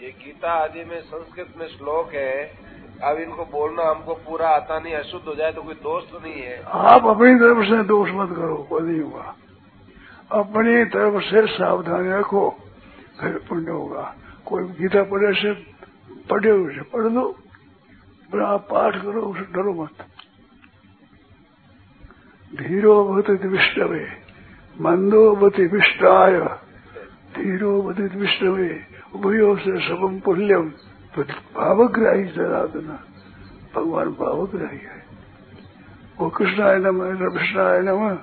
ये गीता आदि में संस्कृत में श्लोक है अब इनको बोलना हमको पूरा आता नहीं अशुद्ध हो जाए तो कोई दोष तो नहीं है। आप अपनी तरफ़ से दोष मत करो कोई नहीं होगा। अपनी तरफ़ से सावधानी रखो फिर पुण्य होगा। कोई गीता पढ़े से पढ़े उसे पढ़ दो पर आप पाठ करो उसे डरो मत। धीरो भवती विष्णवे। मंदो भवती विष्टाय। धीरो भवती विष्णवे। उभयो से सबम पुल्यम तो भावग्राही सनातना भगवान भावग्राही है। वो कृष्णाय नम कृष्णाय नम।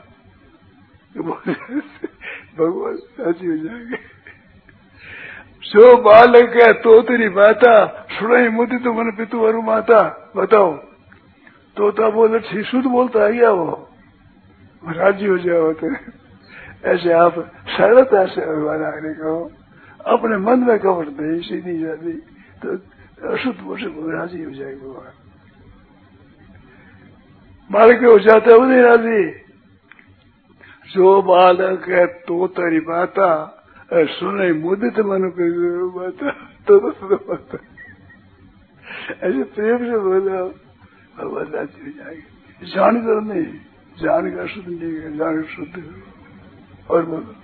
भगवान राज़ी हो जाएँगे। जो बालक है तो तेरी माता। सुनाई मुदी तो मन पितु अरु माता। बताओ। तोता बोले, ठीक, शुद्ध बोलता है क्या वो? राज़ी हो जाओ तो ऐसे आप सरलता से भगवान आगे कहो अपने मन में कवर दे सीधी जाती। तो अशुद्ध वर्ष राज़ी हो जाएगी भगवान। बालक हो जाता वो नहीं राज़ी। जो बालक है तो तेरी माता सुने, मुदित मन पे माता तो माता। ऐसे प्रेम से बोला, भगवान राज़ी हो जाएगी। जानकर नहीं जानकर शुद्ध नहीं जान शुद्ध और बोलो